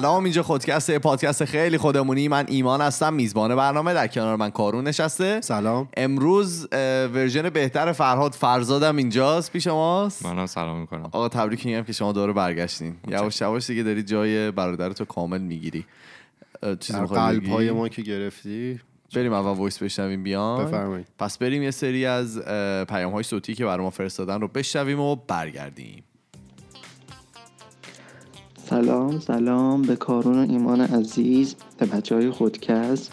سلام اینجا خودکست پادکست خیلی خودمونی. من ایمان هستم میزبان برنامه در کنار من کارون نشسته. سلام. امروز version بهتر فرهاد فرزادم اینجاست پیش ماست. منم سلام می‌کنم. آقا تبریک میگم که شما دوره برگشتین. یواش یواش دیگه داری جای برادرتو کامل می‌گیری. در قلب های ما که گرفتی؟ بریم اول voice بشنویم بیان بفرمایید. پس بریم یه سری از پیام های صوتی که برای ما فرستادن رو بشنویم و برگردیم. سلام سلام به کارون و ایمان عزیز به بچه های خودکست.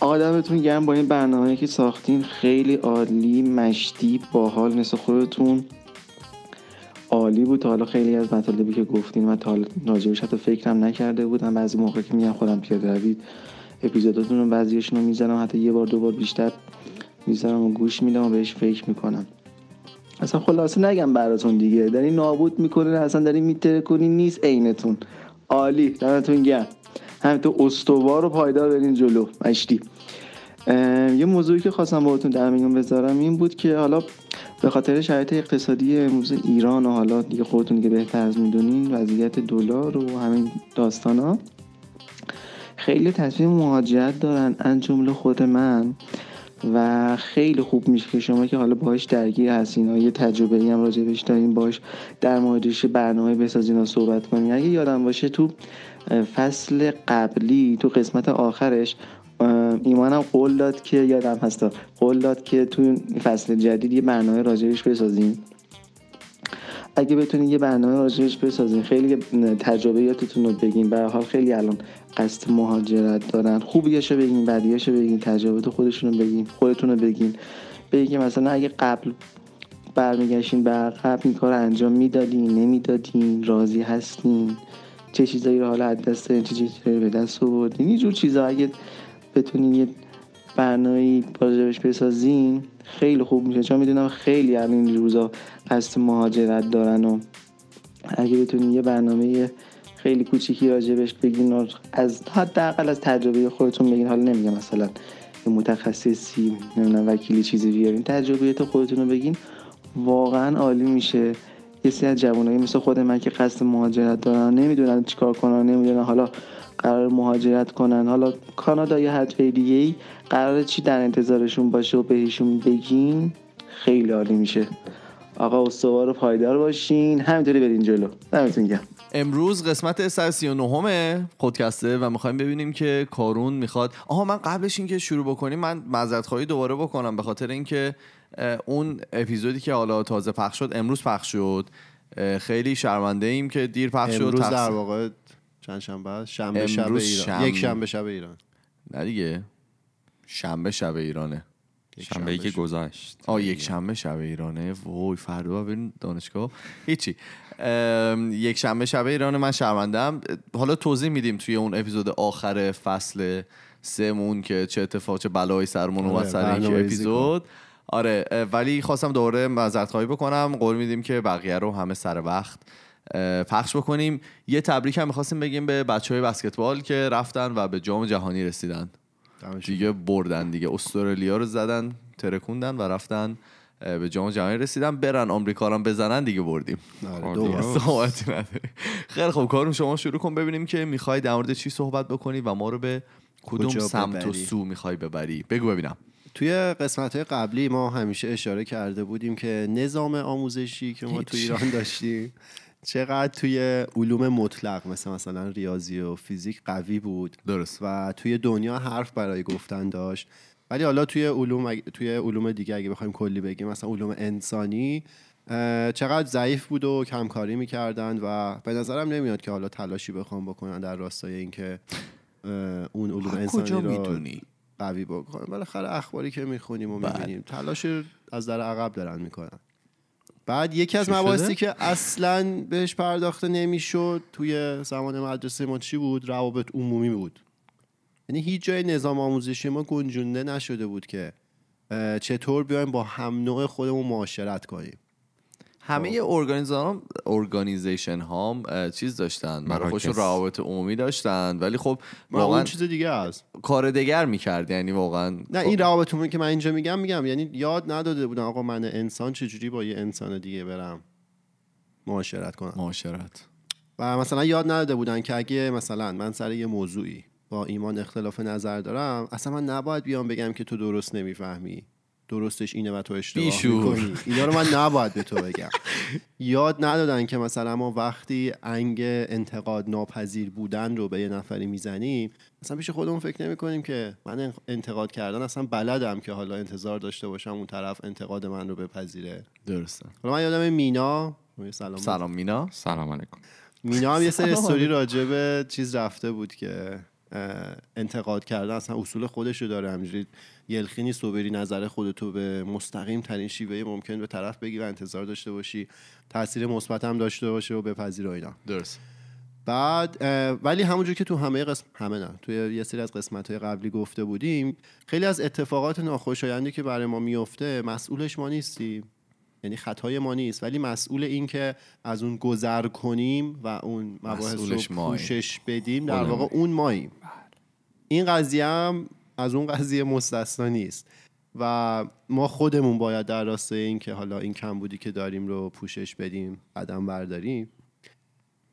آدمتون گرم با این برنامه که ساختین خیلی عالی مشتی باحال مثل خودتون عالی بود. تا حالا خیلی از مطالبی که گفتین و تا حالا راجبش حتی فکرم نکرده بودم. بعضی موقع که میگم خودم پیاده روید اپیزوداتون رو بعضیشون رو می‌زنم. حتی یه بار دو بار بیشتر می‌زنم و گوش میدم و بهش فکر می‌کنم. اصلا خلاصه نگم براتون دیگه. داری نابود می‌کنه اصلا داری کنی نیست عینتون. عالی دمتون گرم. همینطور استوار و پایدار برین جلو مشتی یه موضوعی که خواستم باهاتون در میون بذارم این بود که حالا به خاطر شرایط اقتصادی امروز ایران و حالا دیگه خودتون دیگه بهتر از می‌دونین وضعیت دلار و همین داستان ها خیلی تصمیم مهاجرت دارن. ان جمله خود من و خیلی خوب میشه که شما که حالا باهاش درگیر هستین و یه تجربه ای هم راجبش دارین باش در موردش برنامه بسازین و صحبت کنین. اگه یادم باشه تو فصل قبلی تو قسمت آخرش ایمانم قول داد که یادم هستا قول داد که تو فصل جدید یه برنامه راجبش بسازیم اگه بتونین یه برنامه راجبش بسازین خیلی تجربیاتتون رو بگین. به حال خیلی الان قصد مهاجرت دارن. خوبیاشو بگین بدیاشو بگین تجربیات خودشون رو بگین خودتون رو بگین. بگین مثلا اگه قبل برمیگشین به قبل این کار انجام می‌دادین نمی‌دادین راضی هستین؟ چه چیزایی رو حالا از دست چه چیزایی به دست آوردین؟ یه جور چیزا اگه بتونین یه برنامه راجبش بسازین خیلی خوب میشه. چون می‌دونم خیلی همین روزا قصد مهاجرت دارن و اگه بتونین یه برنامه خیلی کوچیکی راجبش بگین از حداقل از تجربه خودتون بگین. حالا نمیگم مثلا متخصصی نمی‌دونم وکیلی چیزی بیارین تجربیات خودتون رو بگین. واقعا عالی میشه. یه سری از جوانایی مثل خود من که قصد مهاجرت دارن نمی‌دونن چیکار کنن نمی‌دونن حالا قرار مهاجرت کنن. حالا کانادا یا حد دیگه ای قرار چی در انتظارشون باشه و بهشون بگین؟ خیلی عالی میشه. آقا استوار و پایدار باشین. همینطوری برین جلو. دمتون گرم. امروز قسمت 139 پادکسته و می‌خوایم ببینیم که کارون می‌خواد. آها من قبلش اینکه شروع بکنیم من معذرت خواهی دوباره بکنم به خاطر اینکه اون اپیزودی که حالا تازه پخش شد امروز پخش شد. خیلی شرمنده ایم که دیر پخش شد. امروز در واقع چند شنبه شنبه شب ایران. یک شنبه شب ایران. نه دیگه. شنبه شب ایرانه. شنبه که گذشت. آه یک شنبه شب ایرانه. وای فردا بریم دانشگاه. هیچی. یک شنبه شب ایرانه. من شرمندم حالا توضیح میدیم توی اون اپیزود آخر فصل سمون که چه اتفاق چه بلایی سرمون اومد سر این اپیزود. آره ولی خواستم دوره معذرت خواهی بکنم. قول میدیم که بقیه رو همه سر وقت پخش بکنیم. یه تبریک هم می‌خواستیم بگیم به بچه های بسکتبال که رفتن و به جام جهانی رسیدن. دیگه بردن دیگه. استرالیا رو زدن ترکوندن و رفتن به جام جهانی رسیدن. برن آمریکا رو بزنن دیگه بردیم. خیلی خوب. کارون شما شروع کن ببینیم که می‌خوای در مورد چی صحبت بکنی و ما رو به کدوم سمت و سو می‌خوای ببری؟ بگو ببینم. توی قسمت های قبلی ما همیشه اشاره کرده بودیم که نظام آموزشی که ما تو ایران داشتیم چقدر توی علوم مطلق مثل مثلا ریاضی و فیزیک قوی بود درست. و توی دنیا حرف برای گفتن داشت. ولی حالا توی علوم توی علوم دیگه اگه بخوایم کلی بگیم مثلا علوم انسانی چقدر ضعیف بود و کمکاری می‌کردن و به نظرم نمیاد که حالا تلاشی بخوام بکنن در راستای اینکه اون علوم انسانی رو می‌دونی. قوی بکنن. بالاخره اخباری که می‌خونیم و می‌بینیم تلاش از در عقب دارن می‌کنن. بعد یکی از مباحثی که اصلا بهش پرداخته نمی‌شد توی زمان مدرسه ما چی بود؟ روابط عمومی بود. یعنی هیچ جای نظام آموزشی ما گنجونده نشده بود که چطور بیایم با هم نوع خودمون معاشرت کنیم. همه ارگانیزان ارگانیزیشن ها چیز داشتن. برای خودشون روابط عمومی داشتن. ولی خب واقعا اون چیز دیگه است کار دیگر می‌کرد یعنی واقعا نه این روابط عمومی که من اینجا میگم میگم. یعنی یاد نداده بودن آقا من انسان چجوری با یه انسان دیگه برم معاشرت کنم. معاشرت. و مثلا یاد نداده بودن که اگه مثلا من سر یه موضوعی با ایمان اختلاف نظر دارم اصلا من نباید بیام بگم که تو درست نمی‌فهمی. درستش اینه و تو اشتباه می‌کنی. اینا رو من نباید به تو بگم. یاد ندادن که مثلا ما وقتی انگ انتقاد ناپذیر بودن رو به یه نفری می‌زنیم مثلا پیش خودمون فکر نمی کنیم که من انتقاد کردن اصلا بلدم که حالا انتظار داشته باشم اون طرف انتقاد من رو بپذیره. درسته. حالا من یادم مینا. سلام. سلام مینا. سلام علیکم. مینا هم یه سری استوری راجع چیز رفته بود که انتقاد کردن اصلا اصول خودش رو داره همجوری. یلخینی صبری نظر خودتو به مستقیم ترین شیوه ممکن به طرف بگی و انتظار داشته باشی. تاثیر مثبت هم داشته باشه و بپذیر و اینا. درست. بعد ولی همونجور که تو همه قسم همه نه توی یه سری از قسمت های قبلی گفته بودیم خیلی از اتفاقات ناخوشایندی که برای ما میفته مسئولش ما نیستیم. یعنی خطای ما نیست. ولی مسئول این که از اون گذر کنیم و اون مباحث رو پوشش بدیم در واقع اون ماییم این قضیه هم از اون قضیه مستثنا نیست. و ما خودمون باید در راستای این که حالا این کمبودی که داریم رو پوشش بدیم قدم برداریم.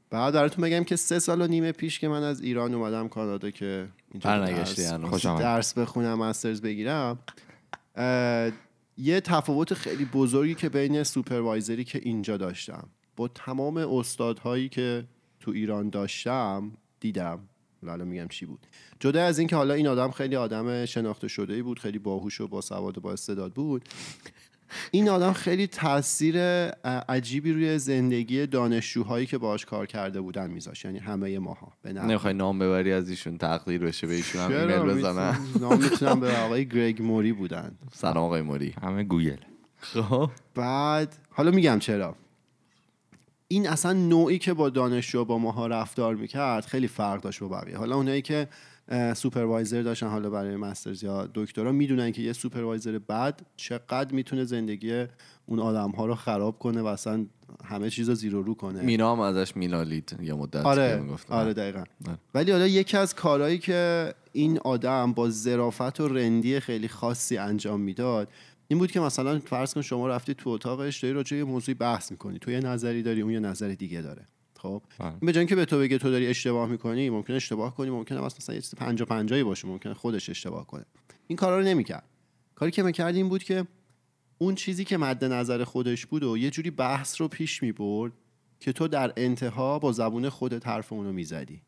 بعد براتون بگم که سه سال و نیمه پیش که من از ایران اومدم کانادا که درس, درس بخونم مسترز بگیرم. یه تفاوت خیلی بزرگی که بین سوپروایزری که اینجا داشتم. با تمام استادهایی که تو ایران داشتم دیدم. حالا میگم چی بود. جدا از اینکه حالا این آدم خیلی آدم شناخته شده ای بود خیلی باهوش و با سواد و با استعداد بود. این آدم خیلی تاثیر عجیبی روی زندگی دانشجوهایی که باش کار کرده بودن میذاشت. یعنی همه ماها. نمی‌خوای نام ببری از ایشون تقدیر بشه به ایشون هم ایمیل بزنن نام می‌تونم به آقای گرگ موری بودن. سلام آقای موری. همه گوگل. خب بعد حالا میگم چرا. این اصلا نوعی که با دانشجو با ماها رفتار می‌کرد خیلی فرق داشت با بقیه. حالا اونایی که supervisor داشتن حالا برای master's یا دکترا می‌دونن که یه supervisor بد چقدر می‌تونه زندگی اون آدم ها رو خراب کنه و اصلا همه چیز رو زیرو رو کنه. مینا هم ازش مینالید یه مدت آره آره دقیقا. ولی حالا یکی از کارهایی که این آدم با ظرافت و رندی خیلی خاصی انجام می‌داد این بود که مثلا فرض کن شما رفتی تو اتاقش داری راجع یه موضوعی بحث می‌کنی. تو یه نظری داری اون یه نظر دیگه داره. خب؟ بله. به جای که به تو بگه تو داری اشتباه می‌کنی ممکن اشتباه کنی ممکنه مثلا یه چیز 50 50 باشه ممکنه خودش اشتباه کنه. این کارا رو نمی‌کرد. کاری که می‌کرد این بود که اون چیزی که مد نظر خودش بود و یه جوری بحث رو پیش می‌برد که تو در انتها با زبون خودت حرف اونو می‌زدی.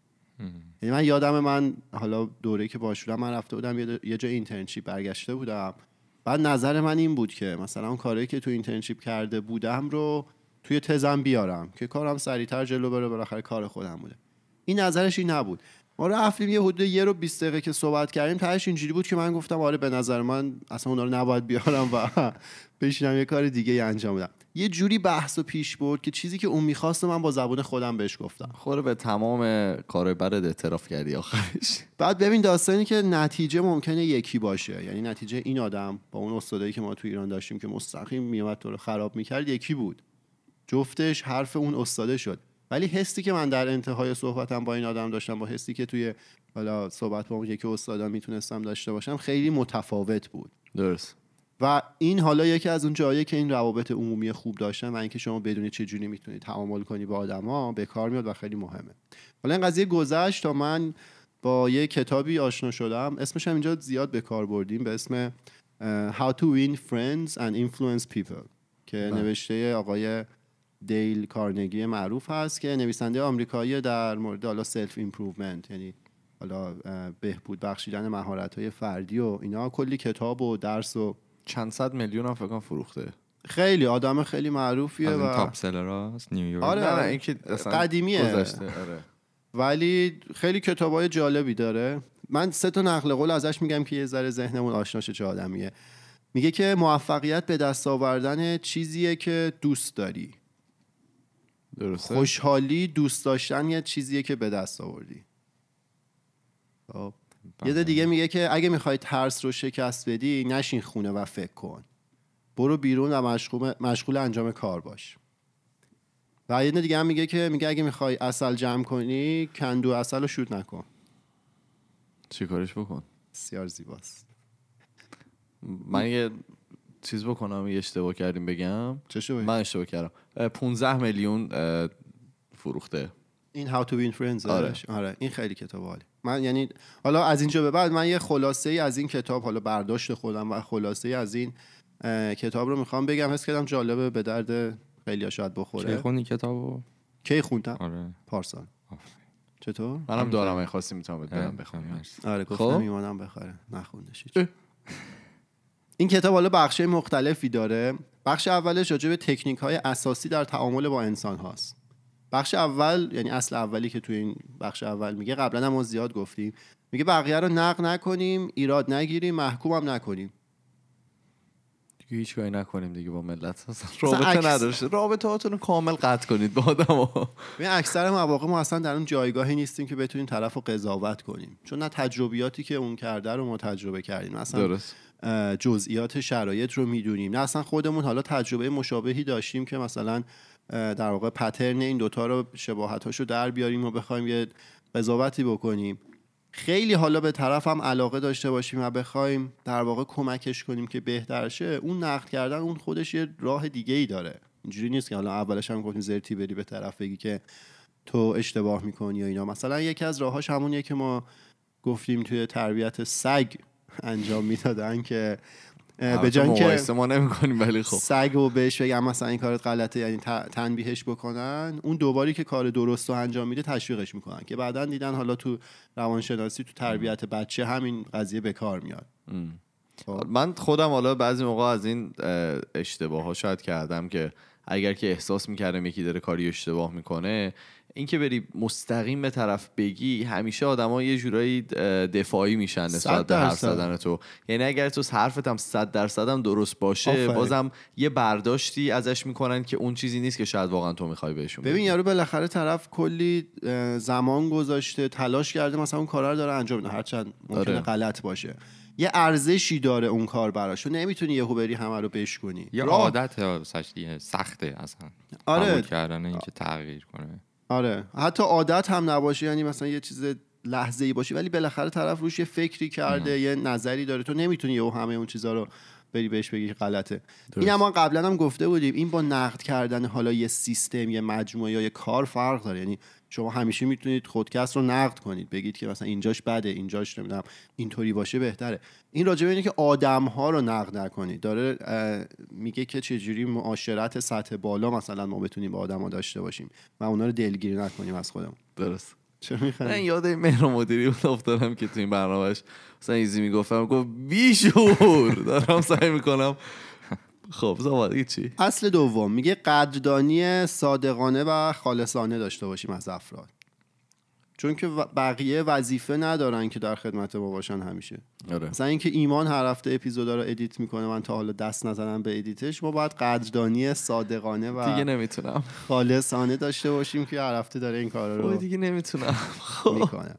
یعنی من یادم من حالا دوره که bachelor م من رفته بودم یه جا internship برگشته بودم. بعد نظر من این بود که مثلا اون کاری که تو internship کرده بودم رو توی تزم بیارم که کارم سریعتر جلو بره بالاخره کار خودم بوده. این نظرش این نبود. ما رفتیم یه حدود یه رو 20 دقیقه که صحبت کردیم تهش اینجوری بود که من گفتم آره به نظر من اصلا اونا رو نباید بیارم و بشینم یه کار دیگه انجام بدم. یه جوری بحث و پیش برد که چیزی که اون می‌خواست من با زبون خودم بهش گفتم. خوره به تمام کار برد اعتراف کردی آخرش. بعد ببین داستانی که نتیجه ممکنه یکی باشه. یعنی نتیجه این آدم با اون استادایی که ما تو ایران داشتیم که مستقیم میومد تو رو خراب می‌کرد یکی بود. جفتش حرف اون استاده شد. ولی حسی که من در انتهای صحبتم با این آدم داشتم با حسی که توی حالا صحبت با اون یکی استادا می‌تونستم داشته باشم خیلی متفاوت بود. درست. و این حالا یکی از اون جایی که این روابط عمومی خوب داشتن و اینکه شما بدونید چه جوری می‌تونید تعامل کنی با آدما به کار میاد و خیلی مهمه. حالا این قضیه گذشت تا من با یه کتابی آشنا شدم. اسمش هم اینجا زیاد به کار بردیم به اسم How to Win Friends and Influence People که بله. نوشته آقای دیل کارنگی معروف هست که نویسنده آمریکایی در مورد حالا self improvement یعنی حالا بهبود بخشیدن مهارت های فردی و اینا کلی کتاب و درس و چند صد میلیون هم فکر فروخته. خیلی آدم خیلی معروفیه و تاپ سلراست نیویورک آره. نه این که قدیمیه. آره. ولی خیلی کتابای جالبی داره. من سه تا نقل قول ازش میگم که یه ذره ذهنمون آشناشه چه آدمیه. میگه که موفقیت به دست آوردن چیزیه که دوست داری. درسته؟ خوشحالی دوست داشتن یه چیزیه که به دست آوردی. خب. یه ده دیگه میگه که اگه می‌خوای ترس رو شکست بدی نشین خونه و فکر کن. برو بیرون و مشغول, مشغول انجام کار باش. و یه دیگه هم میگه که میگه اگه می‌خوای اصل جمع کنی کندو اصل رو شود نکن. چی کارش بکن؟ بسیار زیباست. من یه چیز بکنم یه اشتباه کردیم بگم. چه من اشتباه کردم. 15 میلیون فروخته. این How to Win Friends آره. آره. این خیلی کتاب عالی. من یعنی حالا از اینجا به بعد من یه خلاصه ای از این کتاب حالا برداشت خودم و خلاصه ای از این کتاب رو می‌خوام بگم. حس کردم جالبه به درد خیلی شاید کی بخوره خوندی کتابو کی خوندم؟ آره. پارسال. چطور؟ منم دارم این خواستی می‌تونم بدم مرسی. آره خب. گفتم ایمانم بخره نخوندش. این کتاب حالا بخش مختلفی داره. بخش اولش راجع به تکنیک های اساسی در تعامل با انسان هاست. بخش اول یعنی اصل اولی که توی این بخش اول میگه قبلا هم ما زیاد گفتیم. میگه بقیه رو نقد نکنیم ایراد نگیریم محکومم نکنیم. دیگه هیچ کاری نکنیم دیگه با ملت. رابطه نداشته. رابطه هاتون رو کامل قطع کنید با آدم ببین اکثر مواقع ما اصلا در اون جایگاهی نیستیم که بتونیم طرف رو قضاوت کنیم. چون نه تجربیاتی که اون کرده رو ما تجربه کردیم. اصلا درست. جزئیات شرایط رو می‌دونیم. نه اصلا خودمون حالا تجربه مشابهی داشتیم که مثلا در واقع پترن این دوتا رو شباهتاشو در بیاریم و بخوایم یه قضاوتی بکنیم. خیلی حالا به طرف هم علاقه داشته باشیم و بخوایم در واقع کمکش کنیم که بهتر شه اون نقد کردن اون خودش یه راه دیگه ای داره. اینجوری نیست که حالا اولش هم گفتیم زرتی بری به طرف بگی که تو اشتباه می‌کنی یا اینا. مثلا یکی از راهاش همونیه که ما گفتیم توی تربیت سگ. انجام می‌دادن که به جای که ما نمی‌کنیم ولی خب. سگ رو بهش بگم مثلا این کارت غلطه یعنی تنبیهش بکنن اون دوباری که کار درست رو انجام میده تشویقش می‌کنن که بعدا دیدن حالا تو روانشناسی تو تربیت بچه همین قضیه به کار میاد. خب. من خودم حالا بعضی موقع از این اه، اشتباه ها شاید کردم که اگر که احساس می‌کردم یکی داره کاری اشتباه می‌کنه اینکه بری مستقیم به طرف بگی همیشه آدما یه جورایی دفاعی میشن نسبت به حرف. زدن تو یعنی اگر تو حرفت هم 100 درصد هم درست باشه آفرین. بازم یه برداشتی ازش می‌کنن که اون چیزی نیست که شاید واقعا تو می‌خوای بهشون ببین. یارو بالاخره طرف کلی زمان گذاشته تلاش کرده مثلا اون کارا رو داره انجام میده هرچند ممکنه آره. غلط باشه یه ارزشی داره اون کار براش تو نمی‌تونی یهو بری همه رو بشکنی یه راه- عادت سخته اصلا آره. کردن اینکه تغییر کنه آره. حتی عادت هم نباشه یعنی مثلا یه چیز لحظه ای باشه ولی بالاخره طرف روش یه فکری کرده یه نظری داره. تو نمی‌تونی یهو همه اون چیزا رو بری بهش بگی غلطه. این هم قبلا هم گفته بودیم این با نقد کردن حالا یه سیستم یه مجموعه یا یه کار فرق داره. یعنی شما همیشه می‌تونید خودکست رو نقد کنید بگید که مثلا اینجاش بده اینجاش نمی‌دونم اینطوری باشه بهتره. این راجع به اینه که آدم ها رو نقد نکنید. داره میگه که چجوری معاشرت سطح بالا مثلا ما بتونیم با آدما داشته باشیم و اونا رو دلگیری نکنیم از خودمون. درست. می‌خوای؟ یاد این مهر مدیری بود افتادم که تو این برنامهش مثلا ایزی می‌گفتم گفت بیشور. دارم سعی می‌کنم خب زمان چی؟ اصل دوم میگه قدردانی صادقانه و خالصانه داشته باشیم از افراد. چون که بقیه وظیفه ندارن که در خدمت ما باشن همیشه. آره. مثلا اینکه ایمان هر هفته اپیزودا رو edit می‌کنه من تا حالا دست نزدم به edit ش ما باید قدردانی صادقانه و دیگه نمی‌تونم. خالصانه داشته باشیم که هر هفته داره این کار رو دیگه نمی‌تونم. خب. می‌کنه.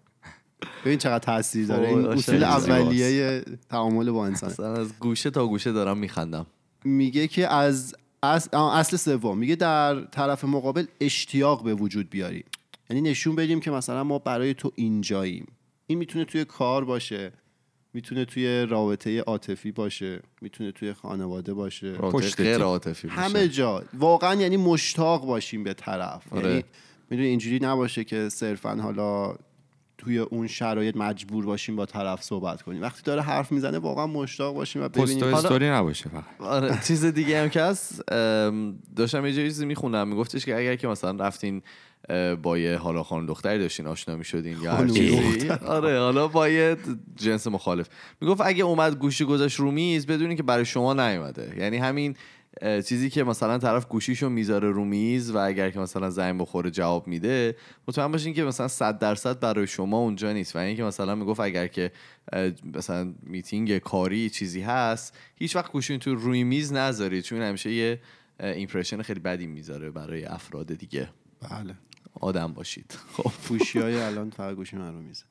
ببین چقدر تاثیر داره. این وای، اصول. اولیه تعامل با انسان از گوشه تا گوشه دارم میخندم. میگه که از اصل سوم میگه در طرف مقابل اشتیاق به وجود بیاریم یعنی نشون بدیم که مثلا ما برای تو اینجاییم این می‌تونه توی کار باشه می‌تونه توی رابطه عاطفی باشه می‌تونه توی خانواده باشه پشت. عاطفی باشه. همه جا واقعا یعنی مشتاق باشیم به طرف آره. یعنی می‌دونی اینجوری نباشه که صرفا حالا توی اون شرایط مجبور باشیم با طرف صحبت کنیم. وقتی داره حرف می‌زنه واقعا مشتاق باشیم و ببینیم. استوری نباشه فقط. آره چیز دیگه هم که هست داشتم یه چیزی میخوندم میگفتش که اگر که مثلا رفتین با یه حالا خانم دختری داشتین آشنا می‌شدین یا هر خانم چیزی آره حالا با یه جنس مخالف. می‌گفت اگه اومد گوشی گذاشت رو میز بدونین که برای شما نیومده. یعنی همین چیزی که مثلا طرف گوشیشو می‌ذاره رو میز و اگر که مثلا زنگ بخوره جواب میده مطمئن باشین که مثلا 100 درصد برای شما اونجا نیست. و اینکه مثلا می‌گفت اگر که مثلا میتینگ کاری چیزی هست هیچ وقت گوشین تو روی میز نذارید چون همیشه یه ایمپرشن خیلی بدی می‌ذاره برای افراد دیگه. بله. آدم باشید. خب. های الان فقط گوشی من رو میزه.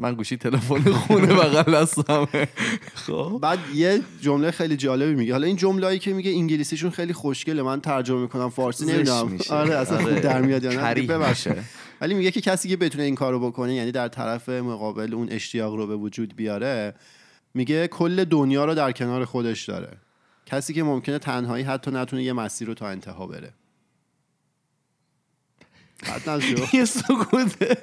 من گوشی تلفن خونه بغل دستمه. خب. بعد یه جمله خیلی جالبی میگه. حالا این جمله‌ای که میگه انگلیسیشون خیلی خوشگله. من ترجمه می‌کنم فارسی نمی‌دونم. آره اصلا خوب آره. در میاد یا نه. ولی میگه که کسی که بتونه این کارو بکنه یعنی در طرف مقابل اون اشتیاق رو به وجود بیاره میگه کل دنیا رو در کنار خودش داره. کسی که ممکنه تنهایی حتی نتونه یه مسیر رو تا انتها بره. بعد یه سکوت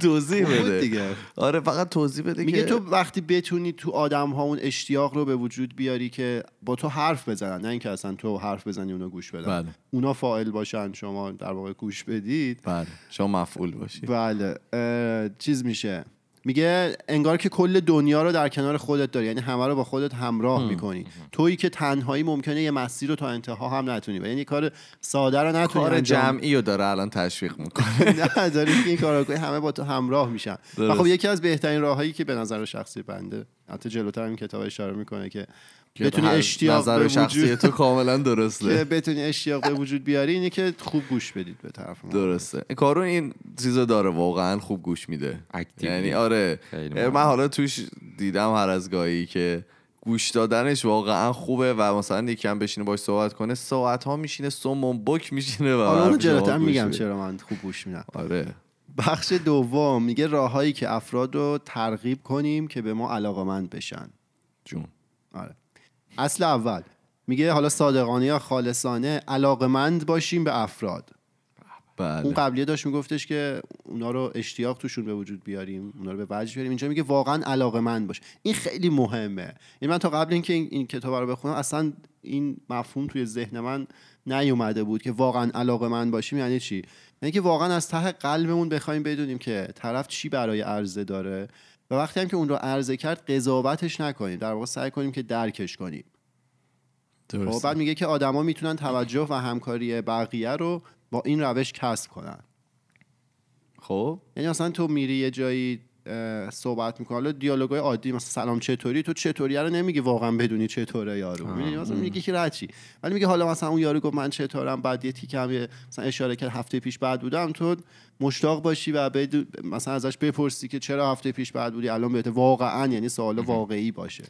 توضیح بده. دیگه. آره فقط توضیح بده میگه که تو وقتی بتونی تو آدم ها اون اشتیاق رو به وجود بیاری که با تو حرف بزنن نه اینکه اصلا تو حرف بزنی اونا گوش بدن. بله. اونا فاعل باشن شما در واقع گوش بدید. بله. شما مفعول باشی بله. چیز میشه. میگه انگار که کل دنیا رو در کنار خودت داری. یعنی همه رو با خودت همراه می‌کنی. تویی که تنهایی ممکنه یه مسیر رو تا انتها هم نتونی. و یعنی کار ساده رو نتونی کار انجام جمعی رو داره الان تشویق می‌کنه. نه داری که این کار رو همه با تو همراه میشن. و. خب یکی از بهترین راههایی که به نظر شخصی بنده حتی جلوتر این کتاب اشاره می‌کنه که بتونی اشتیاق به نظر شخصی وجود تو کاملا که درسته بتونی اشتیاق به وجود بیاری اینه که خوب گوش بدید به طرف ما درسته کارون این چیزو داره واقعا خوب گوش میده. یعنی آره من. حالا توش دیدم هر از گاهی که گوش دادنش واقعا خوبه و مثلا یکی هم بشینه باش صحبت کنه ساعت ها میشینه سمون بک میشینه و شما جلوتر میگم. چرا من خوب گوش میدم آره بخش دوم میگه راههایی که افراد رو ترغیب کنیم که به ما علاقمند بشن. جون. آره. اصل اول. میگه حالا صادقانه یا خالصانه علاقمند باشیم به افراد. بله. اون قبلیه داشت میگفتش که اونا رو اشتیاق توشون به وجود بیاریم اونا رو به وجد بیاریم. اینجا میگه واقعا علاقمند باش. این خیلی مهمه. یعنی من تا قبل اینکه این, این کتاب رو بخونم اصلا این مفهوم توی ذهن من نیومده بود که واقعا علاقمند باشیم یعنی چی؟ یعنی که واقعا از ته قلبمون بخوایم بدونیم که طرف چی برای عرضه داره و وقتی هم که اون رو عرضه کرد قضاوتش نکنیم. در واقع سعی کنیم که درکش کنیم. خب درسته. بعد میگه که آدما می‌تونن توجه و همکاری بقیه رو با این روش کسب کنن. خب. یعنی مثلا تو میری یه جایی صحبت می‌کنه. حالا دیالوگای عادی مثلا سلام چطوری؟ تو چطوری رو نمیگی واقعا بدونی چطوره یارو. می‌دونی مثلا میگی که رچی. ولی میگه حالا مثلا اون یارو گفت من چطورم بعد یه تیکم مثلا اشاره کرد هفته پیش بعد بودم. تو مشتاق باشی و بدو مثلا ازش بپرسی که چرا هفته پیش بعد بودی؟ الان بهت واقعا یعنی سوال واقعی باشه.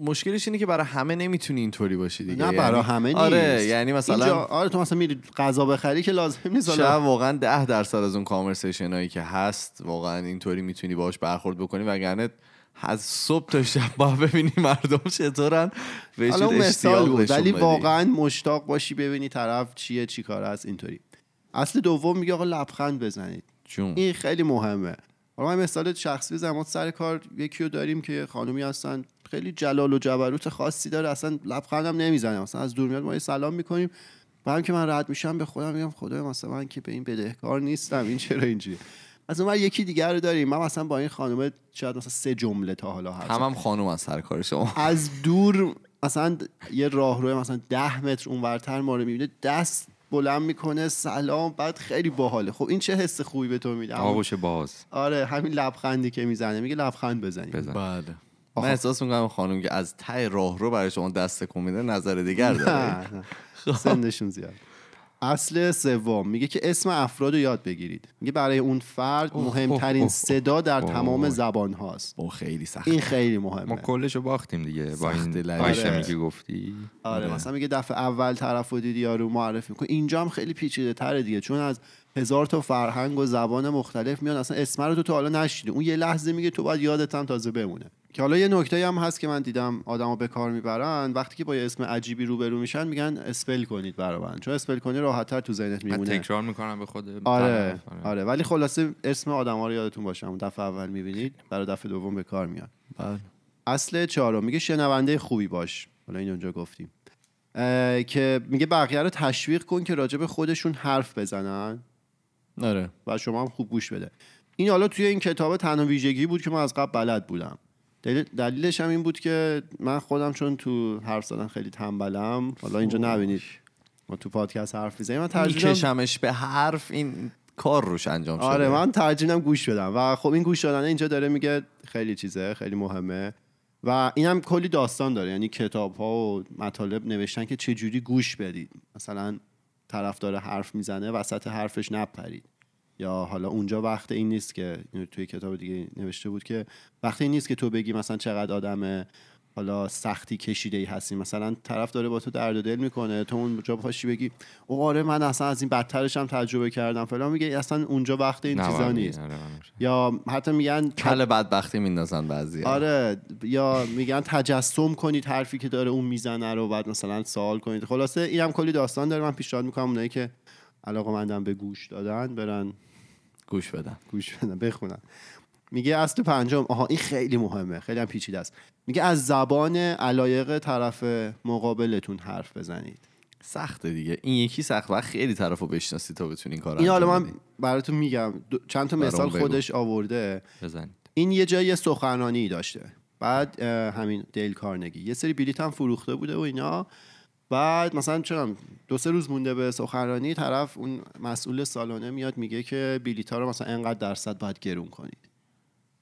مشکلش اینه که برای همه نمی‌تونی اینطوری باشی دیگه. نه برای یعنی- همه نیست. آره یعنی مثلا اینجا آره تو مثلا میری غذا بخری که لازم نیست. واقعا ده درصد از اون کانورسیشن هایی که هست واقعا اینطوری می‌تونی باش برخورد بکنی وگرنه از صبح تا شب باید ببینی مردم چطورن. حالا اون مثال بود ولی. واقعا مشتاق باشی ببینی طرف چیه چی کار است اینطوری. اصل دوم میگه آقا لبخند بزنید. جون. این خیلی مهمه. حالا من مثال شخصی ما سر کار یکی رو داریم که خانومی هستن خیلی جلال و جبروت خاصی داره اصلا لبخند هم نمی‌زنه. مثلا از دور میاد ما یه سلام می‌کنیم. و هم که من رد میشم به خودم میگم خدای مثلا من که به این بدهکار نیستم این چرا اینجوری از اون یکی دیگر رو داریم. من مثلا با این خانومه شاید مثلا سه جمله تا حالا هست. هم هم خانوم از سر کار شما. از دور مثلا یه راهرو مثلا ده متر اونورتر ما رو می‌بینه دست بلند می‌کنه سلام بعد خیلی باحاله. خب این چه حس خوبی به تو میده؟ آغوش باز. آره همین لبخندی که می‌زنه. میگه لبخند بزنی بزن. بله. من احساس می‌کنم خانوم که از ته راه رو برای شما دست تکون میده نظر دیگر داره. نه نه. سنشون زیاد. اصل سوم. میگه که اسم افراد رو یاد بگیرید. میگه برای اون فرد مهمترین صدا در. تمام زبان هاست. او خیلی سخت. این خیلی ما مهمه کلشو باختیم دیگه با این. آیتمی آره. که گفتی. آره آره. مثلا میگه دفعه اول طرف رو دیدی یارو معرفی می‌کنه. اینجا هم خیلی پیچیده تره دیگه چون از هزار تا فرهنگ و زبان مختلف میان. اصلا اسم رو تو تا حالا نشیدی اون یه لحظه میگه تو باید یادت هم تازه بمونه. که حالا یه نکته هم هست که من دیدم آدما به کار می‌برن وقتی که با یه اسم عجیبی روبرو میشن میگن اسپل کنید برابر چون اسپل کنی راحتتر تو ذهنت من میمونه. تکرار می‌کنم به خود آره طرف. آره. ولی خلاصه اسم آدما رو یادتون باشه اون دفعه اول می‌بینید برای دفعه دوم به کار میاد بله. اصل چهارم میگه شنونده خوبی باش. حالا این اونجا گفتیم. که میگه بقیه رو تشویق کن که راجع به خودشون حرف بزنن. آره. و شما هم خوب گوش بده. این حالا توی این کتاب تنها ویژگی بود که من از قبل بلد بودم. دلیل- دلیلش هم این بود که من خودم چون تو حرف زدن خیلی تنبلم حالا اینجا نبینید. ما تو پادکست حرف می‌زنیم. من ترجیح میدم- میکشمش به حرف این کار روش انجام شده. آره من ترجیحم گوش بدم. و خب این گوش دادن اینجا داره میگه خیلی چیزه خیلی مهمه. و اینم کلی داستان داره. یعنی کتاب ها و مطالب نوشتن که چه جوری گوش بدید. مثلا طرف داره حرف می‌زنه وسط حرفش نپرید. یا حالا اونجا وقت این نیست که اینو توی کتاب دیگه نوشته بود که وقت این نیست که تو بگی مثلا چقدر آدم حالا سختی کشیده ای هستی. مثلا طرف داره با تو درد و دل می‌کنه تو اونجا پاشی بگی او آره من اصلا از این بدترش هم تجربه کردم. فلان میگه اصلا اونجا وقت این چیزا نباید نیست. آره، آره. یا حتی میگن کل بدبختی میندازن بعضی. آره یا میگن تجسم کنید حرفی که داره اون می‌زنه رو بعد مثلا سوال کنید. خلاصه اینم کلی داستان داره. من پیشنهاد می‌کنم اونایی که علاقه به گوش دادن برن گوش بدن. گوش بدن بخونن. میگه اصل پنجم آها این خیلی مهمه خیلی هم پیچیده است. میگه از زبان علایق طرف مقابلتون حرف بزنید. سخته دیگه. این یکی سخت و خیلی طرفو بشناسی تا بتونی این کار این حالا من. براتون میگم. چند تا مثال. خودش آورده. بزنید. این یه جای سخنرانی داشته. بعد همین دیل کارنگی. یه سری بلیت هم فروخته بوده و اینا. بعد مثلا چرا دو سه روز مونده به سخنرانی طرف اون مسئول سالانه میاد میگه که بلیت ها رو مثلا انقدر درصد باید گرون کنید.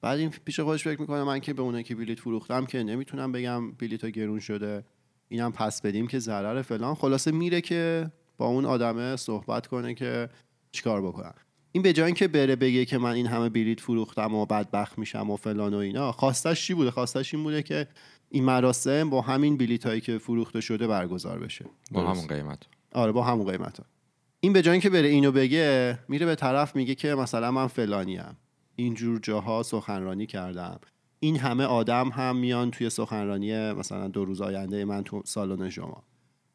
بعد این پیش خودش فکر می‌کنه من که به اونایی که بلیت فروختم که نمی‌تونم بگم بلیت ها گرون شده اینم پس بدیم که ضرر فلان. خلاصه میره که با اون آدمه صحبت کنه که چیکار بکنم. این به جای اینکه بره بگه که من این همه بلیت فروختم و بدبخت میشم و فلان و اینا خواستش چی بوده؟ خواستش این بوده که این مراسم با همین بلیت هایی که فروخته شده برگزار بشه. با درست. همون قیمت. آره با همون قیمت ها. این به جای اینکه بره اینو بگه میره به طرف میگه که مثلا من فلانیم اینجور جاها سخنرانی کردم. این همه آدم هم میان توی سخنرانی مثلا دو روز آینده من تو سالن شما.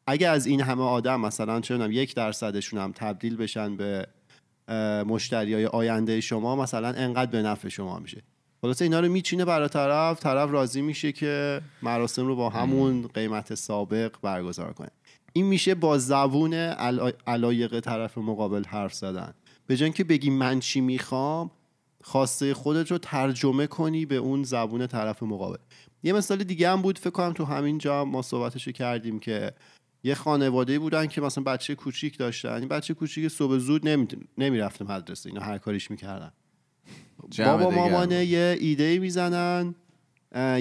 اگه از این همه آدم مثلا چه یک درصدشون هم تبدیل بشن به مشتری های آینده شما مثلا انقدر به نفع شما میشه. خلاصه اینا رو میچینه برای طرف طرف راضی میشه که مراسم رو با همون قیمت سابق برگزار کنه. این میشه با زبون علا- علایق طرف مقابل حرف زدن. به جای اینکه بگی من چی می‌خوام خواسته خودت رو ترجمه کنی به اون زبون طرف مقابل. یه مثال دیگه هم بود فکر کنم تو همین جا ما صحبتش رو کردیم که یه خانواده بودن که مثلا بچه کوچیک داشتن. این بچه کوچیک صبح زود نمی... نمی‌رفته مدرسه اینا هر کاریش می‌کردن. بابا مامانه. یه ایده می‌زنن.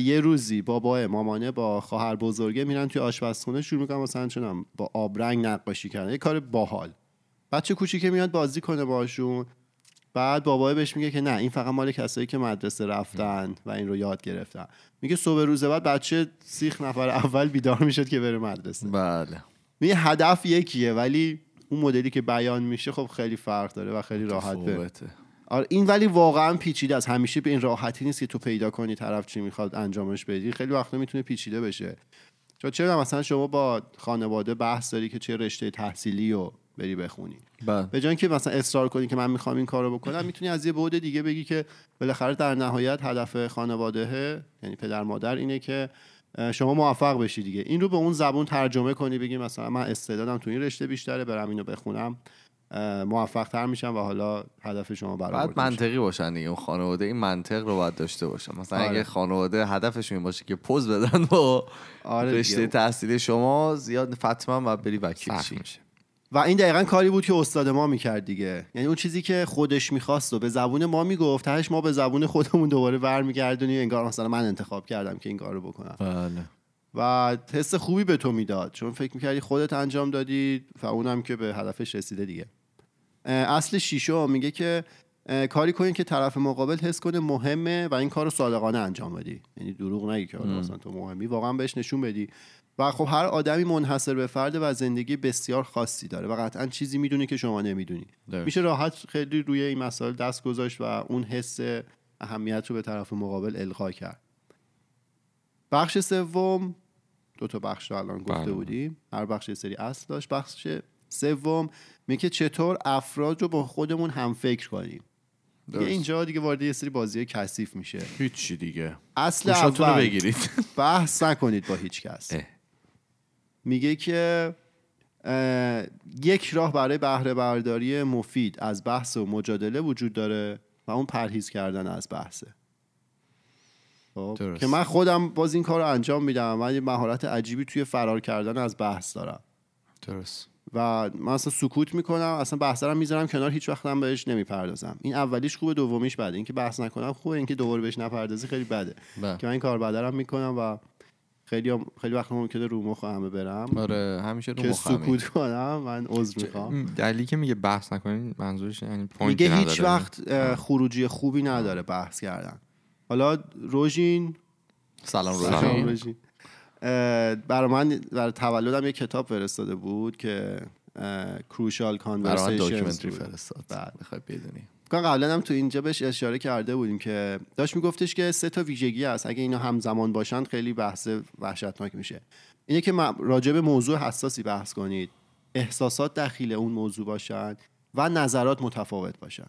یه روزی بابا مامانه با خواهر بزرگه میرن توی آشپزخونه شروع می‌کنن مثلا چنم با آبرنگ نقاشی کردن. یه کار باحال. بچه کوچیکه میاد بازی کنه باشون. بعد بابا بهش میگه که نه این فقط مال کسایی که مدرسه رفتن و این رو یاد گرفتن. میگه صبح روز بعد بچه سیخ نفر اول بیدار می‌شد که بره مدرسه. بله. میگه هدف یکیه ولی اون مدلی که بیان میشه خب خیلی فرق داره و خیلی راحت. آره این ولی واقعا پیچیده است. همیشه به این راحتی نیست که تو پیدا کنی طرف چی می‌خواد انجامش بدی. خیلی وقتا می‌تونه پیچیده بشه. چون چرا مثلا شما با خانواده بحث داری که چه رشته تحصیلی رو بری بخونی. بله. به جای اینکه مثلا اصرار کنی که من می‌خوام این کارو بکنم می‌تونی از یه بعد دیگه بگی که بالاخره در نهایت هدف خانواده یعنی پدر مادر اینه که شما موفق بشی دیگه. این رو به اون زبون ترجمه کنی بگی مثلا من استعدادم تو این رشته بیشتره برم اینو بخونم. موفق تر میشم و حالا هدف شما برآورده میشه. منطقی باشن دیگه اون خانواده این منطق رو باید داشته باشن. مثلا آره. اگه خانواده هدفشون این باشه که پوز بدن با آره رشته دیگه. تحصیلی شما زیاد فتما باید بری وکیل میشه. و این دقیقا کاری بود که استاد ما می‌کرد دیگه. یعنی اون چیزی که خودش می‌خواست و به زبون ما می‌گفت تهش ما به زبون خودمون دوباره برمیگردونیم انگار مثلا من انتخاب کردم که این کار رو بکنم. بله. و حس خوبی به تو می‌داد چون فکر می‌کردی خودت انجام دادی و اونم که به هدفش رسیده دیگه. اصل شیشو میگه که کاری کنین که طرف مقابل حس کنه مهمه و این کار رو صادقانه انجام بدی. یعنی دروغ نگی که مثلا تو مهمی واقعا بهش نشون بدی. و خب هر آدمی منحصر به فرد و زندگی بسیار خاصی داره و قطعا چیزی می‌دونه که شما نمی‌دونی. میشه راحت خیلی روی این مسائل دست گذاشت و اون حس اهمیت رو به طرف مقابل القا کرد. بخش سوم دو تا بخش رو الان گفته بله. بودیم. هر بخش سری اصل داشت. بخش سوم میگه چطور افراد رو با خودمون هم فکر کنیم. دیگه. اینجا دیگه وارد یه سری بازی کثیف میشه. هیچی دیگه. اصل اول بگیرید. بحث نکنید با هیچ کس. میگه که یک راه برای بهره برداری مفید از بحث و مجادله وجود داره و اون پرهیز کردن از بحثه. خب،. که من خودم باز این کار رو انجام میدم. من یه مهارت عجیبی توی فرار کردن از بحث دارم. درست. و من اصلا سکوت می‌کنم اصلا بحث رو می‌ذارم کنار هیچ وقت هم بهش نمی‌پردازم. این اولیش خوبه دومیش بده. اینکه بحث نکنم خوبه اینکه دوباره بهش نپردازی خیلی بده. بله. که من این کار بدرم می‌کنم و خیلی هم- خیلی وقت ممکنه رو مخ همه برم. آره همیشه رو که سکوت کنم من عذر می‌خوام. دلیلی که میگه بحث نکنین منظورش یعنی پوینتی میگه هیچ نداره. وقت خروجی خوبی نداره بحث کردن. حالا روژین سلام روژین. برای من برای تولدم یه کتاب فرستاده بود که کروشال برای کانورسیشنز داکیومنتری فرستاد. بله. می‌خوای بدونی. قبلا هم تو اینجا بهش اشاره کرده بودیم که داشت میگفتش که سه تا ویژگی هست. اگه اینا همزمان باشن خیلی بحث وحشتناک میشه. اینه که راجع به موضوع حساسی بحث کنید. احساسات دخیل اون موضوع باشن و نظرات متفاوت باشن.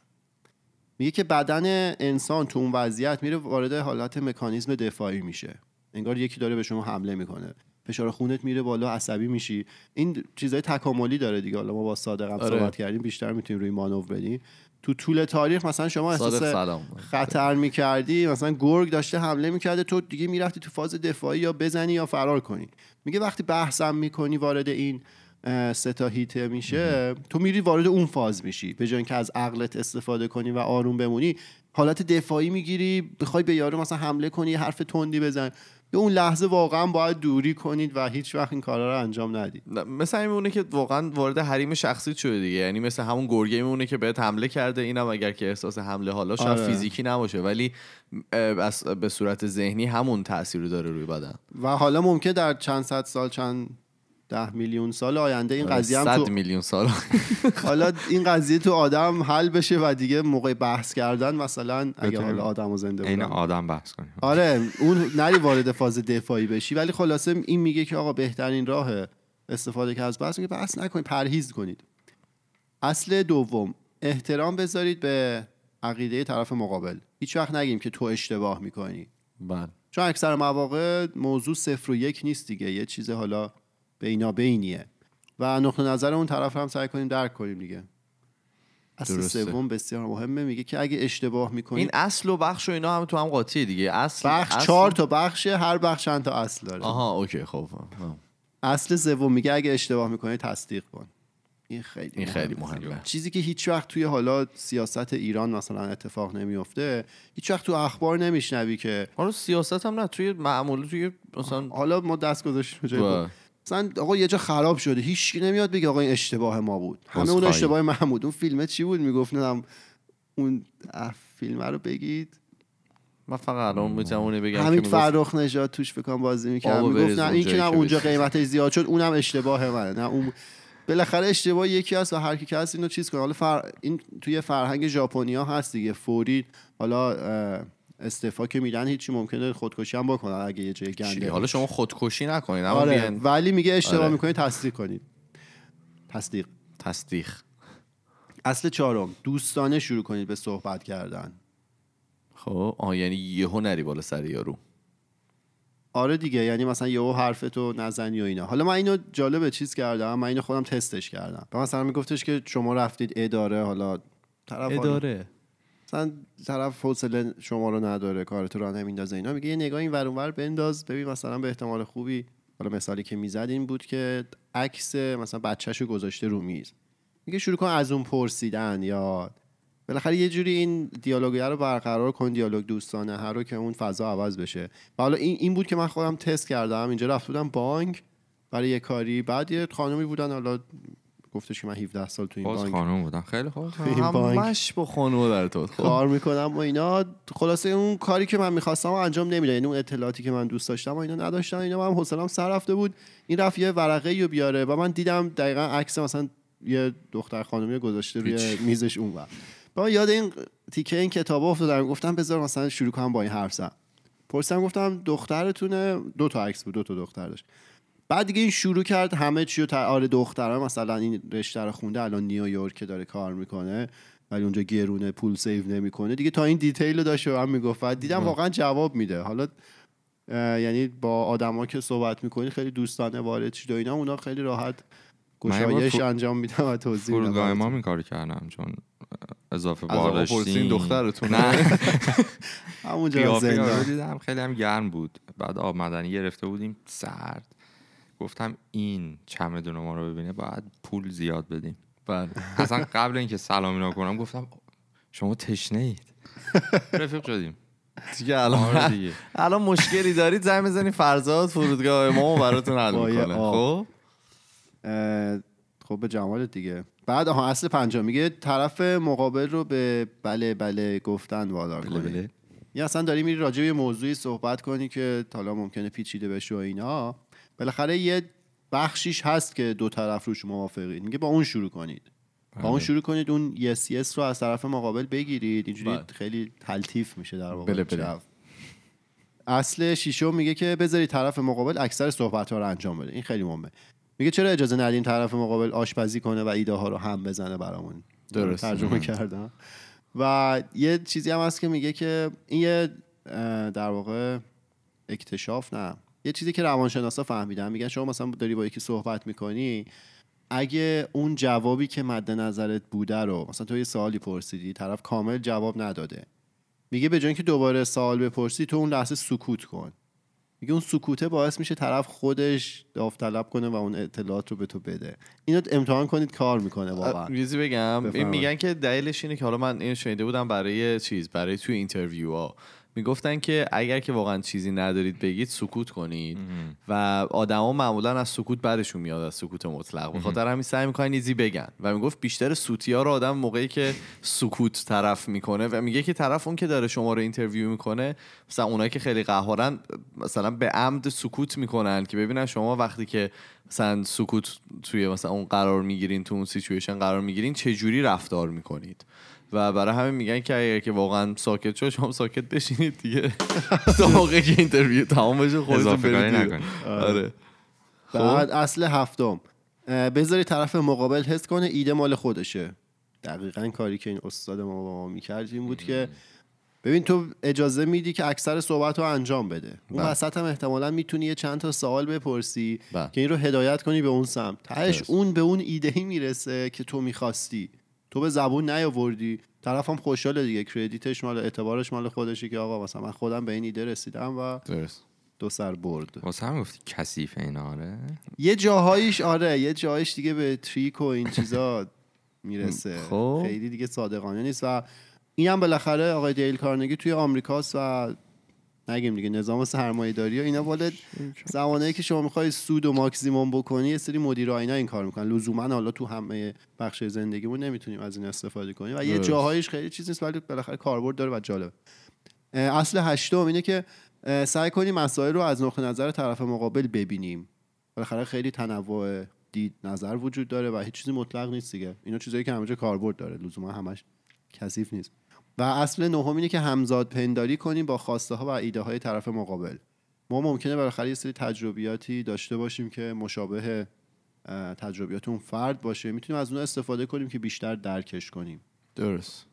میگه که بدن انسان تو اون وضعیت میره وارد حالت مکانیزم دفاعی میشه. انگار یکی داره به شما حمله می‌کنه. فشار خونت میره بالا عصبی میشی. این چیزای تکاملی داره دیگه. حالا ما با صادق هم آره. صحبت کردیم بیشتر می‌تونیم روی مانور بدیم تو طول تاریخ مثلا شما احساس خطر می‌کردی مثلا گرگ داشته حمله می‌کرده تو دیگه می‌رفتی تو فاز دفاعی یا بزنی یا فرار کنی. میگه وقتی بحثم می‌کنی وارد این اه، سه تا هیته میشه تو میری وارد اون فاز میشی. به جای اینکه از عقلت استفاده کنی و آروم بمونی حالت دفاعی می‌گیری بخوای به یارو مثلا حمله کنی یه حرف تندی بزن به اون لحظه واقعا باید دوری کنید و هیچ وقت این کارا رو انجام ندید. مثل میمونه که واقعا وارد حریم شخصی شده دیگه. یعنی مثل همون گرگه میمونه که بهت حمله کرده اینم اگر که احساس حمله حالا شاید آره. فیزیکی نباشه ولی به صورت ذهنی همون تاثیر رو داره روی بدن. و حالا ممکن در چند صد سال چند ده میلیون سال آینده این قضیه هم تو میلیون سال. حالا این قضیه تو آدم حل بشه و دیگه موقع بحث کردن مثلا اگه حالا آدم و زنده بودن آدم بحث کنیم. آره اون نری وارد فاز دفاعی بشی ولی خلاصه این میگه که آقا بهترین راه استفاده که از بحث میگه بحث نکنید پرهیز کنید. اصل دوم احترام بذارید به عقیده طرف مقابل. هیچ وقت نگیم که تو اشتباه می‌کنی. بله. چون اکثر مواقع موضوع صفر و یک نیست دیگه. یه چیز حالا بینا بینیه. و نقطه نظر اون طرف هم سعی کنیم درک کنیم دیگه. اصل. سوم بسیار مهمه. میگه که اگه اشتباه می‌کنید این اصل و بخش و اینا هم تو هم قاطیه دیگه. اصل بخش اصل- چهار تا بخشه هر بخش چند تا اصل داره. آها اوکی خب آه. اصل سوم میگه اگه اشتباه می‌کنی تصدیق کن. این خیلی این خیلی مهمه. چیزی که هیچ وقت توی حالا سیاست ایران مثلا اتفاق نمیفته هیچ وقت تو اخبار نمیشنوی که حالا سیاست هم نه توی معمولی توی مثلا حالا ما دست گذاشتیم مثلا آقا یه جا خراب شده. هیچ نمیاد بگه آقا این اشتباه ما بود. همه اون. اشتباه من بود اون فیلمه چی بود؟ می‌گفت نمی‌دونم اون فیلم رو بگید. من فقط الان می‌تونم بگم می‌گفت فرخ نژاد توش بکنم بازی می‌کرد. می‌گفت نه این که نه اونجا. قیمتش زیاد شد اونم اشتباه منه. نه اون بالاخره اشتباه یکی هست و هر کی هست اینو چیز کنه. حالا فر... این توی فرهنگ ژاپنیا هست دیگه. فوری حالا استعفا که میدن هیچی ممکنه خودکشی هم بکنن اگه یه جای؟ گنده حالا شما خودکشی نکنید اما آره بیاین. ولی میگه اشتباه آره. می‌کنید تصدیق کنید تصدیق. تصدیق. اصل چهارم دوستانه شروع کنید به صحبت کردن. خب آه یعنی یهو نری بالا سر یارو. آره دیگه یعنی مثلا یهو حرفتو نزنی و اینا. حالا من اینو جالب چیز کردم من اینو خودم تستش کردم. و مثلا میگفتش که شما رفتید اداره حالا طرف اداره. مثلا طرف حوصله شما رو نداره کارتو راه نمیندازه اینا. میگه یه نگاه این ور اونور بنداز. ببین مثلا به احتمال خوبی حالا مثالی که می‌زد این بود که عکس مثلا بچهشو گذاشته رو میز. میگه شروع کن از اون پرسیدن یا بالاخره یه جوری این دیالوگیه رو برقرار کن دیالوگ دوستانه هر رو که اون فضا عوض بشه. و حالا این این بود که من خودم تست کردم. اینجا رفت بودم بانک برای یه کاری. بعد یه خانومی بودن حالا گفتش که من 17 سال تو این باز بانک خانوم بودن خیلی خوب. این بانک. با خانوه در تو. خب. کار می‌کنم و اینا. خلاصه اون کاری که من می‌خواستم انجام نمیده یعنی اون اطلاعاتی که من دوست داشتم و اینا نداشتم. اینا من حوصلم سر رفته بود. این رفت یه ورقه رو بیاره و من دیدم دقیقا عکس مثلا یه دختر خانمی گذاشته روی میزش اون ور. با یاد این تیکه این کتاب افتادم. گفتم بذار مثلا شروع کنم با این حرف زدن پرسیدم گفتم دخترتونه؟ دو تا عکس بود. دو تا دختر داشت. بعد دیگه این شروع کرد همه چی رو. آره دختره مثلا این رشته رو خونده الان نیویورک که داره کار می‌کنه ولی اونجا گرونه پول save نمی‌کنه. دیگه تا این detail رو داشت هم می‌گفت. بعد دیدم واقعا جواب میده. حالا یعنی با آدما که صحبت می‌کنی خیلی دوستانه وارد شید و اینا اونا خیلی راحت گشایش فو- انجام میدم و توضیح فرودگاه. ما این کارو کردم چون اضافه از آقا بار پرسین داشتیم. دخترتون نه. همونجا زندان. دیدم خیلی هم گرم بود. بعد آب مدنی گرفته بودیم سرد. گفتم این چمدون ما رو ببینه باید پول زیاد بدیم. بله. اصلا قبل اینکه سلام اینا کنم گفتم شما تشنه اید. رفیق شدیم. دیگه آره الان دیگه. الان مشکلی دارید زنگ بزنید فرزاد فرودگاه ما براتون حل می‌کنه. خب؟ خب به جمالت دیگه. بعد آها اصل پنجم. میگه طرف مقابل رو به بله بله گفتن وادار بله کنی. بله. یا اصلا داری میری راجع به یه موضوعی صحبت کنی که حالا ممکنه پیچیده بشه و اینا. بالاخره یه بخشیش هست که دو طرف روش موافقید. میگه با اون شروع کنید. با اون بله. شروع کنید اون یس یس رو از طرف مقابل بگیرید. اینجوری بله. خیلی تلطیف میشه در واقع. بله، بله. اصل شیشم میگه که بذاری طرف مقابل اکثر صحبت ها رو انجام بده. این خیلی مهمه. میگه چرا اجازه ندیم طرف مقابل آشپزی کنه و ایده ها رو هم بزنه برامون؟ درست. ترجمه کردم. و یه چیزی هم هست که میگه که این یه در واقع اکتشاف نه. یه چیزی که روانشناسا فهمیدن میگن شما مثلا داری با یکی صحبت می‌کنی اگه اون جوابی که مد نظرت بوده رو مثلا تو یه سوالی پرسیدی طرف کامل جواب نداده. میگه به جای اینکه دوباره سوال بپرسی تو اون لحظه سکوت کن. میگه اون سکوته باعث میشه طرف خودش داوطلب کنه و اون اطلاعات رو به تو بده. اینو امتحان کنید کار می‌کنه واقعا. ریزی بگم این. میگن که دلیلش اینه که حالا من اینو شنیده بودم برای چیز برای توی interview ها می‌گفتن که اگر که واقعا چیزی ندارید بگید سکوت کنید. و آدما معمولا از سکوت بدشون میاد از سکوت مطلق. به خاطر همین سعی می‌کنن یه چیزی بگن. و می‌گفت بیشتر سوتی ها رو آدم موقعی که سکوت طرف می‌کنه و میگه که طرف اون که داره شما رو interview می‌کنه مثلا اونایی که خیلی قهارن مثلا به عمد سکوت می‌کنن که ببینن شما وقتی که مثلا سکوت توی مثلا اون قرار می‌گیرین تو اون سیچویشن قرار می‌گیرین چه جوری رفتار می‌کنید. و برای همین میگن که اگر که واقعا ساکت شد شما ساکت بشینید دیگه. تا موقعی که interview تمام بشه خودتون برید. نکنید. آره. بعد اصل هفتم. بذاری طرف مقابل حس کنه ایده مال خودشه. دقیقا کاری که این استاد ما با ما می‌کرد این بود که ببین تو اجازه میدی که اکثر صحبت رو انجام بده. اون بله. وسط هم احتمالا می‌تونی یه چند تا سوال بپرسی بله. که این رو هدایت کنی به اون سمت. تهش. اون به اون ایده ای می‌رسه که تو می‌خواستی. تو به زبون نیاوردی. طرف هم خوشحاله دیگه. credit ش مال اعتبارش مال خودشه که آقا مثلا من خودم به این ایده رسیدم و درست. دو سر برد. واسه هم گفتی کثیف اینا آره؟ یه جاهایش آره. یه جاهایش دیگه به تریک و این چیزا می‌رسه. خب. خیلی دیگه صادقانه نیست. و این هم بالاخره آقای دیل کارنگی توی آمریکاست و نگیم دیگه نظام سرمایه داری و اینا. والد زمانه که شما می‌خوای سود و ماکسیموم بکنی یه سری مدیر اینا این کار می‌کنن. لزوما حالا تو همه بخش زندگیمون نمی‌تونیم از این استفاده کنیم. و یه. جاهایش خیلی چیز نیست ولی بالاخره کاربرد داره و جالبه. اه، اصل هشتم اینه که سعی کنیم مسائل رو از نقطه نظر طرف مقابل ببینیم. بالاخره خیلی تنوع دید نظر وجود داره و هیچ چیزی مطلق نیست دیگه. اینا چیزایی که همه جا کاربرد داره. لزوما همش کثیف نیست. و اصل نهم اینه که همزاد پنداری کنیم با خواسته ها و ایده های طرف مقابل. ما ممکنه بالاخره یه سری تجربیاتی داشته باشیم که مشابه تجربیات اون فرد باشه. می‌تونیم از اون استفاده کنیم که بیشتر درکش کنیم. درست.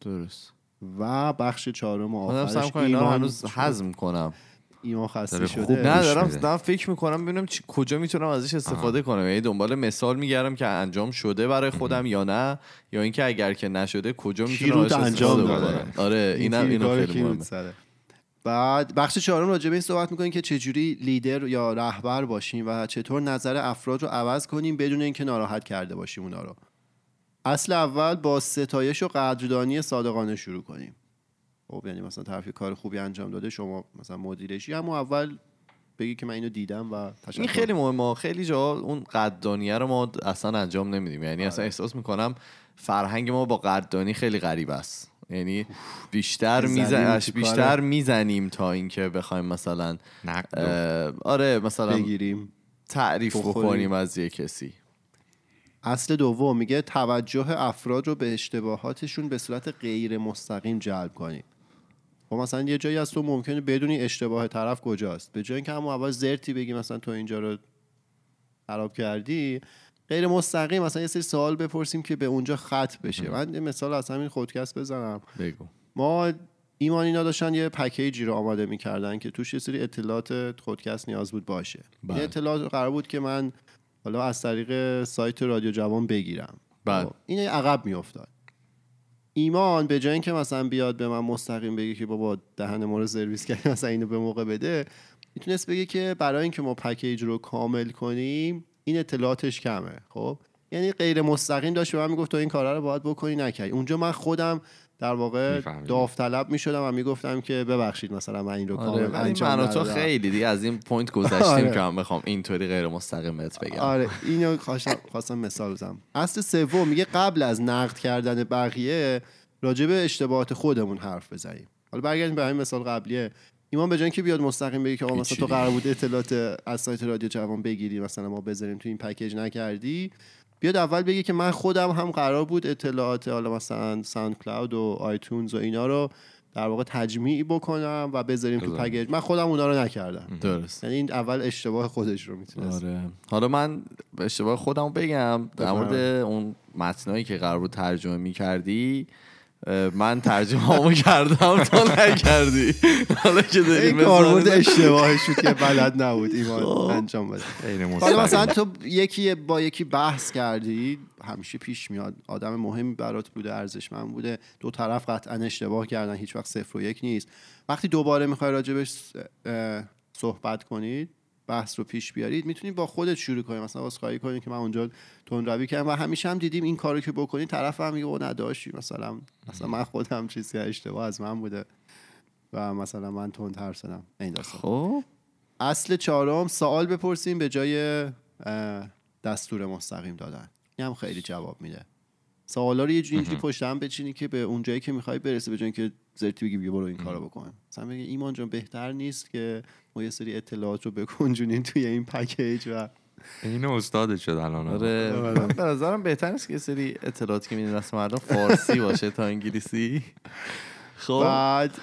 درست. و بخش چهارم و آخرش هنوز هضم کنم. ایمان خسته داره شده. نه دارم. دارم فکر می‌کنم ببینم چی- کجا می‌تونم ازش استفاده کنم. یعنی دنبال مثال میگردم که انجام شده برای خودم یا نه یا اینکه اگر که نشده کجا می‌تونم ازش انجام؟ کنم. آره این اینم کار خیلی مهمه؟ بعد بخش چهارم راجع به این صحبت می‌کنیم که چجوری لیدر یا رهبر باشیم و چطور نظر افراد رو عوض کنیم بدون اینکه ناراحت کرده باشیم اونا رو. اصل اول با ستایش و قدردانی صادقانه شروع کنیم. خب یعنی مثلا طرفی کار خوبی انجام داده شما مثلا مدیرشی. اما اول بگی که من اینو دیدم و تشکر. این خیلی مهمه. خیلی جا اون قدردانیه رو ما اصلا انجام نمیدیم. یعنی اصلا احساس می‌کنم فرهنگ ما با قدردانی خیلی غریب است. یعنی بیشتر میزن بیشتر. می‌زنیم تا اینکه بخوایم مثلا آره مثلا بگیریم تعریف. بکنیم از یه کسی. اصل دوم میگه توجه افراد رو به اشتباهاتشون به صورت غیر مستقیم جلب کنیم. خب مثلا یه جایی از تو ممکنه بدونی اشتباه طرف کجاست. به جای اینکه همون اول زرتی بگی مثلا تو اینجا رو خراب کردی غیر مستقیم مثلا یه سری سوال بپرسیم که به اونجا خط بشه. من یه مثال از همین خودکست بزنم. بگو. ما ایمان اینا داشتن یه پکیجی رو آماده می‌کردن که توش یه سری اطلاعات خودکست نیاز بود باشه. بله. این اطلاعات قرار بود که من حالا از طریق سایت رادیو جوان بگیرم. بله. خب، این عقب میافتاد. ایمان به جای اینکه مثلا بیاد به من مستقیم بگه که بابا دهن ما رو سرویس کردی مثلا اینو به موقع بده می‌تونست بگه که برای اینکه ما پکیج رو کامل کنیم این اطلاعاتش کمه خب؟ یعنی غیر مستقیم داشت به من می‌گفت تو این کارا رو باید بکنی نکردی اونجا من خودم در واقع. داوطلب می‌شدم و می‌گفتم که ببخشید مثلا من این رو آره کامل انجام من و تو. خیلی دیگه از این point گذشتیم آره. که من بخوام اینطوری غیر مستقیم بهت بگم آره اینو خواستم خواستم مثال بزنم اصل سوم میگه قبل از نقد کردن بقیه راجع به اشتباهات خودمون حرف بزنیم حالا برگردیم به همین مثال قبلیه ایمان به اینکه بیاد مستقیم بگه که آقا مثلا تو. قرار بود اطلاعات از سایت رادیو جوان بگیری مثلا ما بذاریم تو این package نکردی بیاد اول بگه که من خودم هم قرار بود اطلاعات حالا مثلا SoundCloud و iTunes و اینا رو در واقع تجمیعی بکنم و بذاریم تو. پکیج من خودم اونا رو نکردم. درست. یعنی این اول اشتباه خودش رو می‌تونست. آره. حالا من به اشتباه خودم بگم در مورد اون متنایی که قرار بود ترجمه می‌کردی من ترجمه همو کردم تو نکردی. حالا که داری این کاربرد اشتباهش بود که بلد نبود ایمان خب. انجام بده. حالا. مثلا تو یکی با یکی بحث کردی همیشه پیش میاد. آدم مهمی برات بوده ارزشمند بوده. دو طرف قطعا اشتباه کردن هیچ وقت صفر و یک نیست. وقتی دوباره می‌خوای راجبش صحبت کنید بحث رو پیش بیارید می‌تونید با خودت شروع کنید مثلا عذرخواهی کنید که من اونجا تندروی کردم و همیشه هم دیدیم این کارو که بکنید طرف هم میگه او نداشتی. مثلا مثلا من خودم چیزی اشتباه از من بوده و مثلا من حرف زدم. این داستان. خب. اصل چهارم سوال بپرسیم به جای دستور مستقیم دادن. این هم خیلی جواب میده. سوالا رو یه جوری اینجوری پشت هم بچینی که به اون جایی که می‌خوای برسه به اینکه زرتی بگی بیا برو این کارو بکن. مثلا بگی ایمان جان بهتر نیست که ما یه سری اطلاعات رو بکنجونیم توی این پکیج و این استاد شد الان. آره. آره. به نظرم بهتر نیست که یه سری اطلاعاتی که میدین دست مردم فارسی باشه تا انگلیسی. خب. بعد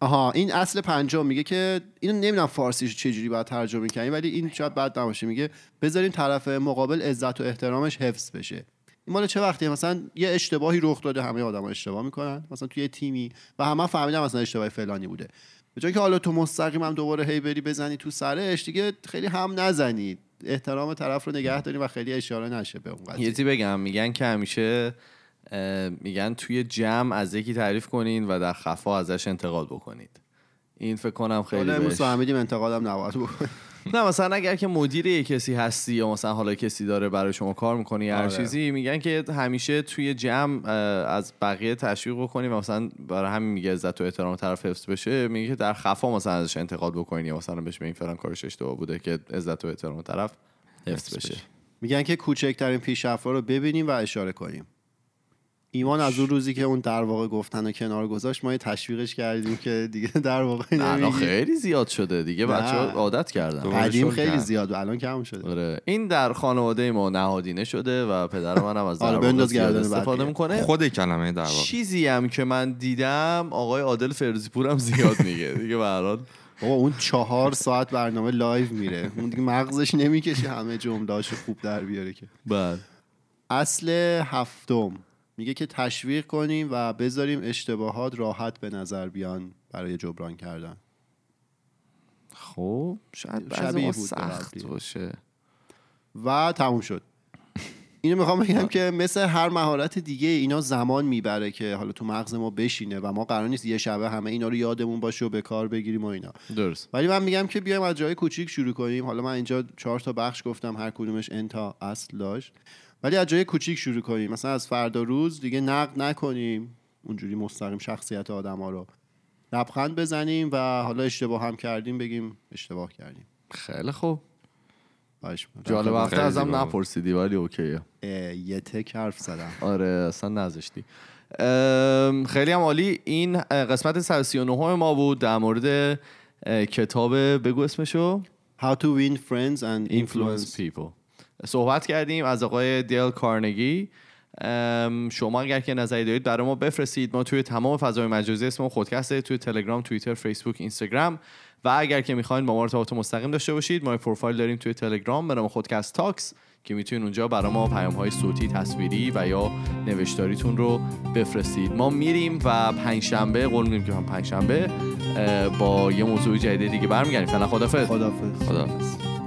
آها این اصل پنجم میگه که اینو نمی‌دونم فارسیش چجوری باید ترجمه کنیم ولی این شاید بد نباشه. میگه بذاریم طرف مقابل عزت و احترامش حفظ بشه. این مال چه وقتیه؟ مثلا یه اشتباهی رخ داده همه آدما اشتباه می‌کنن. مثلا توی یه تیمی و همه فهمیدن مثلا اشتباه فلانی بوده. به جای که حالا تو مستقیم هم دوباره هی بری بزنی تو سرش دیگه خیلی هم نزنید احترام طرف رو نگه داریم و خیلی اشاره نشه به اون یه قضیه. چیزی بگم. میگن که همیشه میگن توی جمع از یکی تعریف کنین و در خفا ازش انتقاد بکنید. این فکر کنم خیلی حالا امروز فهمیدیم انتقادم نباید بکنیم. نه مثلا اگر که مدیر یه کسی هستی یا مثلا حالا کسی داره برای شما کار می‌کنی یا هر آره. چیزی میگن که همیشه توی جمع از بقیه تشویق بکنی و مثلا برای همین میگه عزت و احترام طرف حفظ بشه میگه که در خفا مثلا ازش انتقاد بکنی یا مثلا بهش بگین فلان کارش اشتباه بوده که عزت و احترام طرف حفظ بشه. میگن که کوچکترین پیشرفت رو ببینیم و اشاره کنیم. ایمان از اون روزی که اون در واقع گفتن و کنار گذاشت ما یه تشویقش کردیم که دیگه در واقع نه. خیلی زیاد شده دیگه. بچه عادت کردن. قدیم خیلی کرد. زیاد بود الان کم شده. آره. این در خانواده ما نهادینه شده و پدر منم از در آره، واقع بنداز زیاد گردن استفاده. می‌کنه. خود کلمه در واقع. چیزی هم که من دیدم آقای عادل فرزیپور هم زیاد میگه. دیگه به بابا اون چهار ساعت برنامه live میره. اون دیگه مغزش نمی‌کشه همه جملهاشو خوب در بیاره که. بله. اصل هفتم. میگه که تشویق کنیم و بذاریم اشتباهات راحت به نظر بیان برای جبران کردن. خب شاید بعضی سخت. باشه. و تموم شد. اینو می‌خوام بگم که مثل هر مهارت دیگه اینا زمان می‌بره که حالا تو مغز ما بشینه و ما قرار نیست یه شبه همه اینا رو یادمون باشه و به کار بگیریم و اینا. درست. ولی من میگم که بیایم از جای کوچیک شروع کنیم. حالا من اینجا چهار تا بخش گفتم هر کدومش n تا اصل داشت. ولی از جای کوچیک شروع کنیم. مثلا از فردا روز دیگه نقد نکنیم. اونجوری مستقیم شخصیت آدم ها رو لبخند بزنیم و حالا اشتباه هم کردیم بگیم اشتباه کردیم. خیلی خوب. باش. جالب وقت ازم. نپرسیدی ولی اوکیه. یه تک حرف زدم. آره اصلا نذاشتی. خیلی هم عالی. این قسمت 139 ما بود در مورد کتاب بگو اسمشو. How to win friends and Influence influence. People. صحبت کردیم از آقای دیل کارنگی. شما اگر که نظری دارید برای ما بفرستید. ما توی تمام فضای مجازی اسم خودکسته توی تلگرام توییتر فیسبوک اینستاگرام. و اگر که می‌خواین با ما ارتباط مستقیم داشته باشید ما پروفایل داریم توی تلگرام به نام خودکست تاکس که می‌تونید اونجا برای ما پیام های صوتی تصویری و یا نوشتاریتون رو بفرستید. ما میریم و پنجشنبه قول میدیم که هم پنجشنبه با یه موضوع جدید دیگه برمیگردیم. فعلا خدافظ خدافظ خداحافظ.